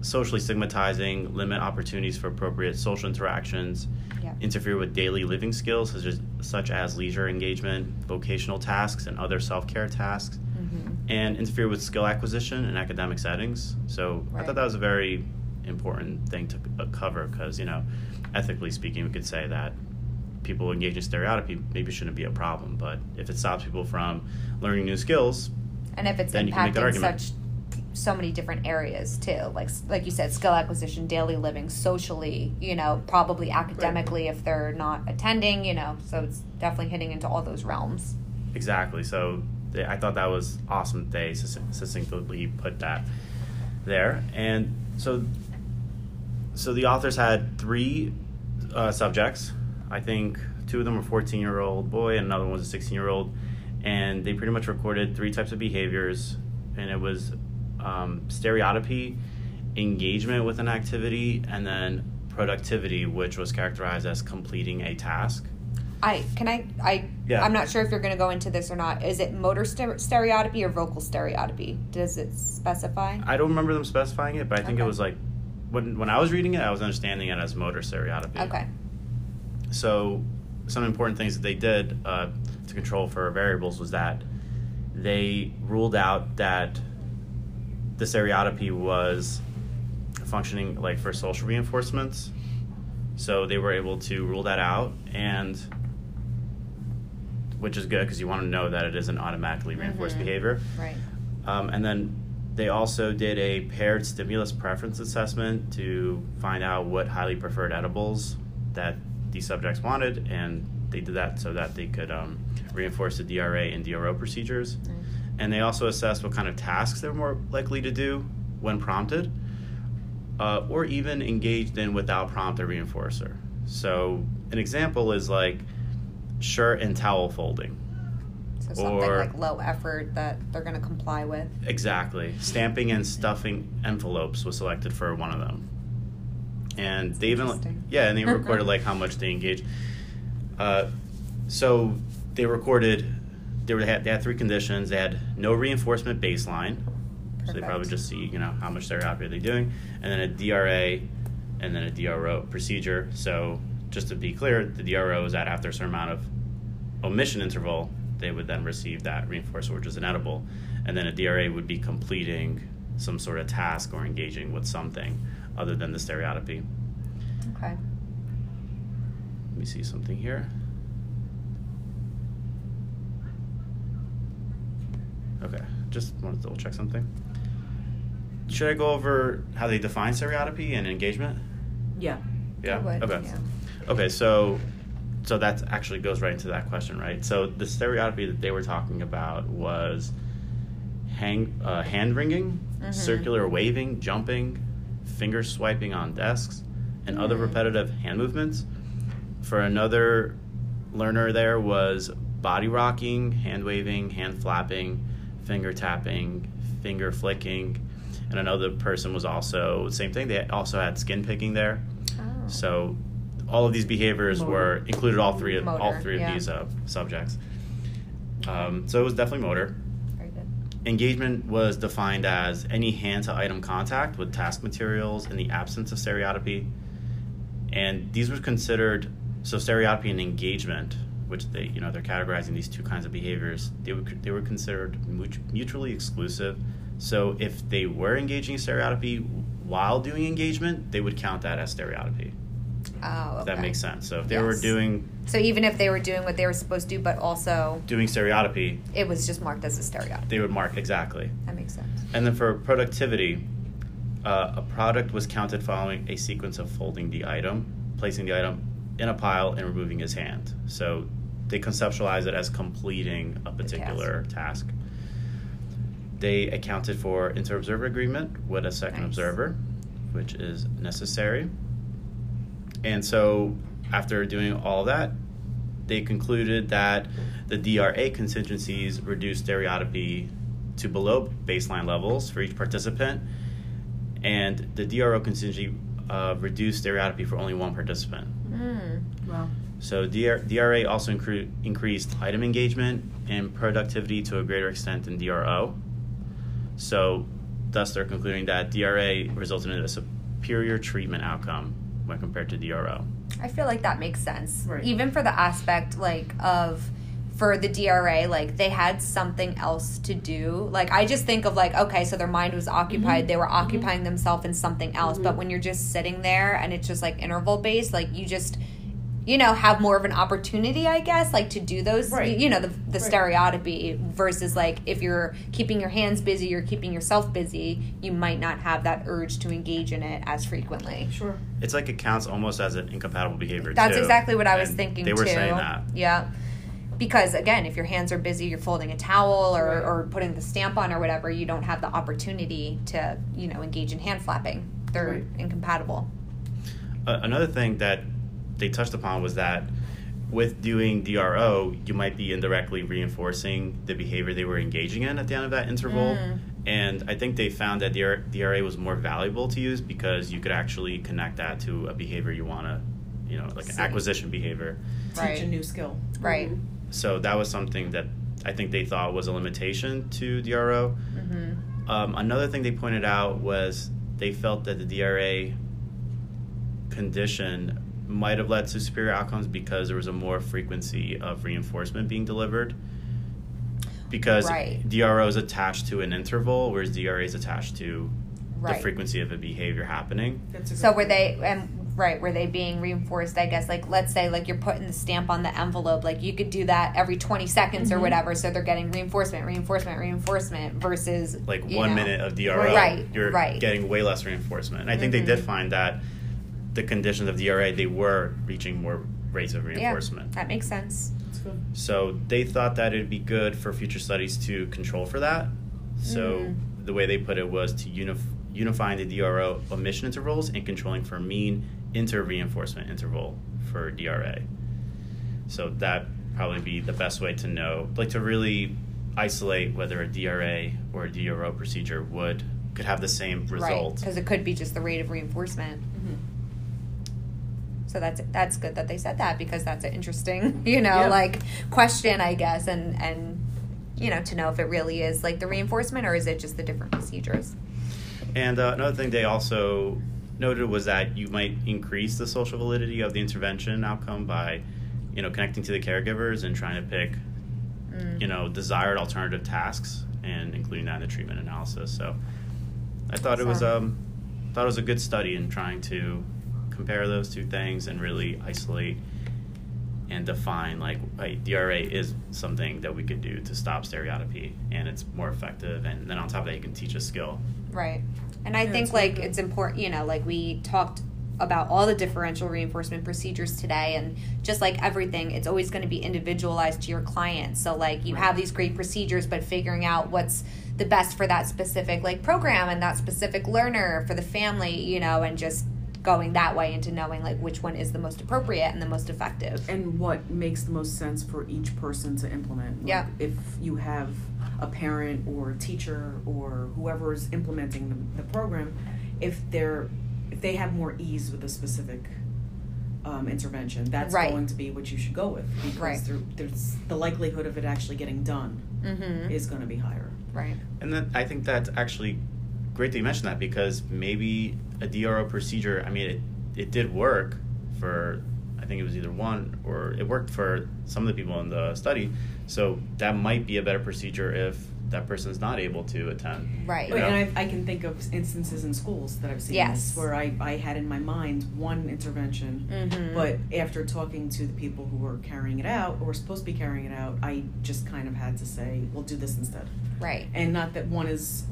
socially stigmatizing, limit opportunities for appropriate social interactions, yeah. interfere with daily living skills such as, such as leisure engagement, vocational tasks, and other self-care tasks, mm-hmm. and interfere with skill acquisition in academic settings. So right. I thought that was a very important thing to uh, cover because, you know, ethically speaking, we could say that people engage in stereotypy maybe shouldn't be a problem. But if it stops people from learning new skills, and if it's then impacting such so many different areas too, like like you said, skill acquisition, daily living, socially, you know, probably academically right. if they're not attending, you know, so it's definitely hitting into all those realms. Exactly. So I thought that was awesome. They succinctly put that there, and so so the authors had three uh, subjects I think two of them were 14 year old boy and another one was a 16 year old, and they pretty much recorded three types of behaviors, and it was um, stereotypy, engagement with an activity, and then productivity, which was characterized as completing a task. I can I I yeah. I'm not sure if you're going to go into this or not. Is it motor stereotypy or vocal stereotypy? Does it specify? I don't remember them specifying it, but I think okay. it was like when when I was reading it, I was understanding it as motor stereotypy. Okay. So, some important things that they did uh, to control for variables was that they ruled out that the stereotypy was functioning like for social reinforcements. So they were able to rule that out, and which is good because you want to know that it isn't automatically reinforced mm-hmm. behavior. Right. Um, and then they also did a paired stimulus preference assessment to find out what highly preferred edibles that these subjects wanted, and they did that so that they could um, reinforce the DRA and DRO procedures. And they also assess what kind of tasks they're more likely to do when prompted, uh, or even engaged in without prompt or reinforcer. So, an example is like shirt and towel folding. So something Or- like low effort that they're going to comply with. Exactly. Stamping and stuffing envelopes was selected for one of them. And they even yeah, and they (laughs) recorded like how much they engaged. Uh, so they recorded they were they had, they had three conditions. They had no reinforcement baseline. So they probably just see, you know, how much they're they doing, and then a DRA and then a DRO procedure. So just to be clear, the DRO is that after a certain amount of omission interval, they would then receive that reinforcer, which is an edible, and then a DRA would be completing some sort of task or engaging with something other than the stereotypy. Okay. Let me see something here. Okay, just want to double check something. Should I go over how they define stereotypy and engagement? Yeah. Yeah. Would, okay. yeah. Okay. So, so that actually goes right into that question, right? So the stereotypy that they were talking about was hang, uh, hand wringing, Mhm. circular waving, jumping, finger swiping on desks, and other Mm. repetitive hand movements. For another learner, there was body rocking, hand waving, hand flapping, finger tapping, finger flicking, and another person was also same thing. They also had skin picking there. Oh. So all of these behaviors Motor. were included all three of all three of yeah. these uh, subjects. Um, so it was definitely motor. Very good. Engagement was defined as any hand to item contact with task materials in the absence of stereotypy. And these were considered so stereotypy and engagement, which they you know they're categorizing these two kinds of behaviors. They were they were considered mutually exclusive. So if they were engaging in stereotypy while doing engagement, they would count that as stereotypy. Oh, okay. That makes sense. So if they were doing So even if they were doing what they were supposed to do, but also doing stereotopy, it was just marked as a stereotype. they would mark exactly. That makes sense. And then for productivity, uh, a product was counted following a sequence of folding the item, placing the item in a pile, and removing his hand. So they conceptualize it as completing a particular task. They accounted for inter-observer agreement with a second Nice. observer, which is necessary. And so, after doing all that, they concluded that the DRA contingencies reduced stereotypy to below baseline levels for each participant, and the DRO contingency uh, reduced stereotypy for only one participant. Mm. Wow. So DR, DRA also incre- increased item engagement and productivity to a greater extent than DRO. So, thus, they're concluding that DRA resulted in a superior treatment outcome when compared to DRO. I feel like that makes sense. Right. Even for the aspect like of for the DRA, like they had something else to do. Like I just think of like, okay, so their mind was mm-hmm. occupied, they were mm-hmm. occupying themselves in something else. But mm-hmm. when you're just sitting there and it's just like interval based, like you just you know, have more of an opportunity, I guess, like to do those, Right. you, you know, the, the Right. stereotypy versus like if you're keeping your hands busy, you're keeping yourself busy, you might not have that urge to engage in it as frequently. Sure. It's like it counts almost as an incompatible behavior. That's too. exactly what I was And thinking They were too. saying that. Yeah. Because again, if your hands are busy, you're folding a towel or, Right. or putting the stamp on or whatever, you don't have the opportunity to, you know, engage in hand flapping. They're Right. incompatible. Uh, another thing that they touched upon was that with doing DRO, you might be indirectly reinforcing the behavior they were engaging in at the end of that interval. Mm. And I think they found that DR- DRA was more valuable to use because you could actually connect that to a behavior you want to, you know, like an acquisition behavior. Teach Right. a new skill. Right. So that was something that I think they thought was a limitation to DRO. Mm-hmm. Um, another thing they pointed out was they felt that the DRA condition might have led to superior outcomes because there was a more frequency of reinforcement being delivered. Because Right. DRO is attached to an interval, whereas DRA is attached to Right. the frequency of a behavior happening. A So were they and right were they being reinforced? I guess like let's say like you're putting the stamp on the envelope, like you could do that every 20 seconds or Mhm. whatever. So they're getting reinforcement, reinforcement, reinforcement versus Like one know. minute of DRO, Right, you're right. getting way less reinforcement. And I think Mhm. they did find that the conditions of DRA, they were reaching more rates of reinforcement. Yeah, that makes sense. That's good. good. So they thought that it'd be good for future studies to control for that. So Mm. the way they put it was to unif- unifying the DRO omission intervals and controlling for mean inter reinforcement interval for DRA. So that probably be the best way to know, like to really isolate whether a DRA or a DRO procedure would could have the same Right, result. because it could be just the rate of reinforcement. So that's that's good that they said that because that's an interesting, (laughs) you know, Yeah. like question, I guess, and and you know to know if it really is like the reinforcement or is it just the different procedures. And uh, another thing they also noted was that you might increase the social validity of the intervention outcome by, you know, connecting to the caregivers and trying to pick, Mm. you know, desired alternative tasks and including that in the treatment analysis. So, I thought it was So- um, thought it was a good study in trying to compare those two things and really isolate and define like right, DRA is something that we could do to stop stereotypy and it's more effective and then on top of that you can teach a skill Right. And I Yeah, think it's really like good. it's important, you know, like we talked about all the differential reinforcement procedures today and just like everything, it's always going to be individualized to your client. So like you have these great procedures but figuring out what's the best for that specific like program and that specific learner for the family, you know, and just going that way into knowing like which one is the most appropriate and the most effective. and what makes the most sense for each person to implement. Like, Yeah. If you have a parent or a teacher or whoever is implementing the, the program, if they're if they have more ease with a specific um, intervention, that's Right. going to be what you should go with because Right. there, there's the likelihood of it actually getting done Mhm. is going to be higher. Right. And then I think that's actually great that you mentioned that because maybe a DRO procedure, I mean, it, it did work for, I think it was either one or it worked for some of the people in the study. So that might be a better procedure if that person is not able to attend. Right. you know? and I, I can think of instances in schools that I've seen Yes. where I, I had in my mind one intervention, Mhm. but after talking to the people who were carrying it out or were supposed to be carrying it out, I just kind of had to say, "We'll do this instead." Right. And not that one is,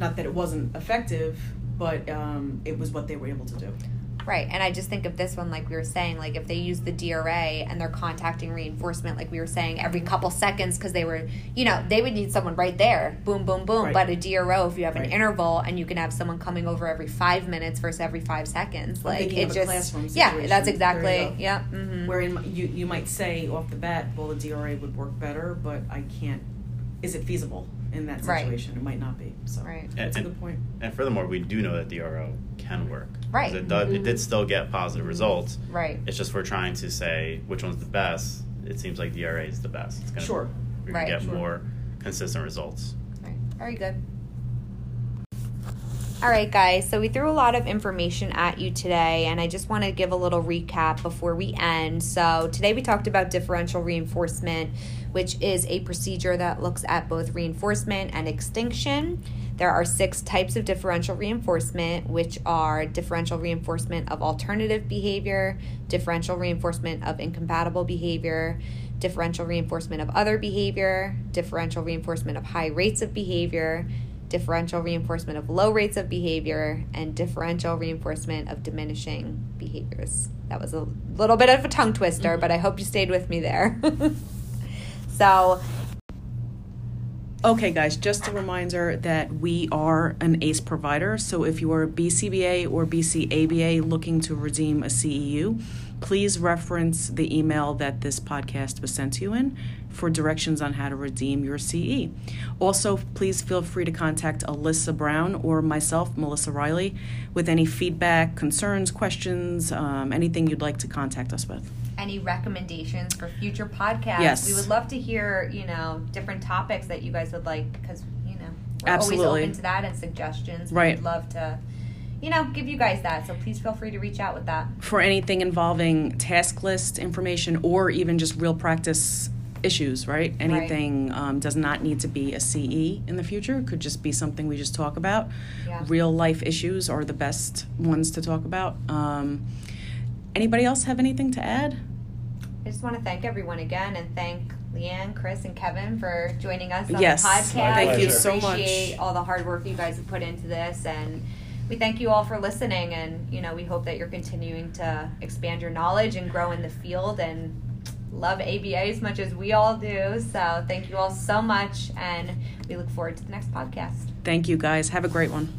not that it wasn't effective, but um, it was what they were able to do. Right, and I just think of this one, like we were saying, like if they use the DRA and they're contacting reinforcement, like we were saying, every couple seconds, because they were, you know, they would need someone right there, boom, boom, boom. Right. But a DRO, if you have an interval and you can have someone coming over every five minutes versus every five seconds, I'm like it just, yeah, that's exactly, yeah, mm-hmm. Wherein you you might say off the bat, "Well, a DRA would work better," but I can't. Is it feasible in that Right. situation? It might not be. So Right. that's a And- good point. And furthermore, we do know that DRO can work. 'Cause Right. It, does, it mm-hmm. did still get positive results. right, It's just we're trying to say which one's the best. It seems like DRA is the best. It's gonna, Sure. We're Right. can get Sure. more consistent results. right, very good. All right, guys. So we threw a lot of information at you today, and I just want to give a little recap before we end. So today we talked about differential reinforcement, which is a procedure that looks at both reinforcement and extinction. There are six types of differential reinforcement, which are differential reinforcement of alternative behavior, differential reinforcement of incompatible behavior, differential reinforcement of other behavior, differential reinforcement of high rates of behavior, differential reinforcement of low rates of behavior, and differential reinforcement of diminishing behaviors. That was a little bit of a tongue twister, but I hope you stayed with me there. (laughs) so, Okay, guys, just a reminder that we are an ACE provider. So if you are a BCBA or BCABA looking to redeem a CEU, please reference the email that this podcast was sent to you in for directions on how to redeem your CE. Also, please feel free to contact Alyssa Brown or myself, Melissa Riley, with any feedback, concerns, questions, um, anything you'd like to contact us with. any recommendations for future podcasts? Yes. We would love to hear, you know, different topics that you guys would like because, you know, we're Absolutely. always open to that and suggestions. Right. We'd love to, you know, give you guys that. So please feel free to reach out with that. for anything involving task list information or even just real practice issues, right? Anything um, does not need to be a CE in the future. It could just be something we just talk about. Yeah. Real life issues are the best ones to talk about. Um, anybody else have anything to add? I just want to thank everyone again and thank Leanne, Chris, and Kevin for joining us on Yes. the podcast. Thank We you so much. appreciate all the hard work you guys have put into this and we thank you all for listening and you know we hope that you're continuing to expand your knowledge and grow in the field and love ABA as much as we all do. So thank you all so much, and we look forward to the next podcast. Thank you, guys. Have a great one.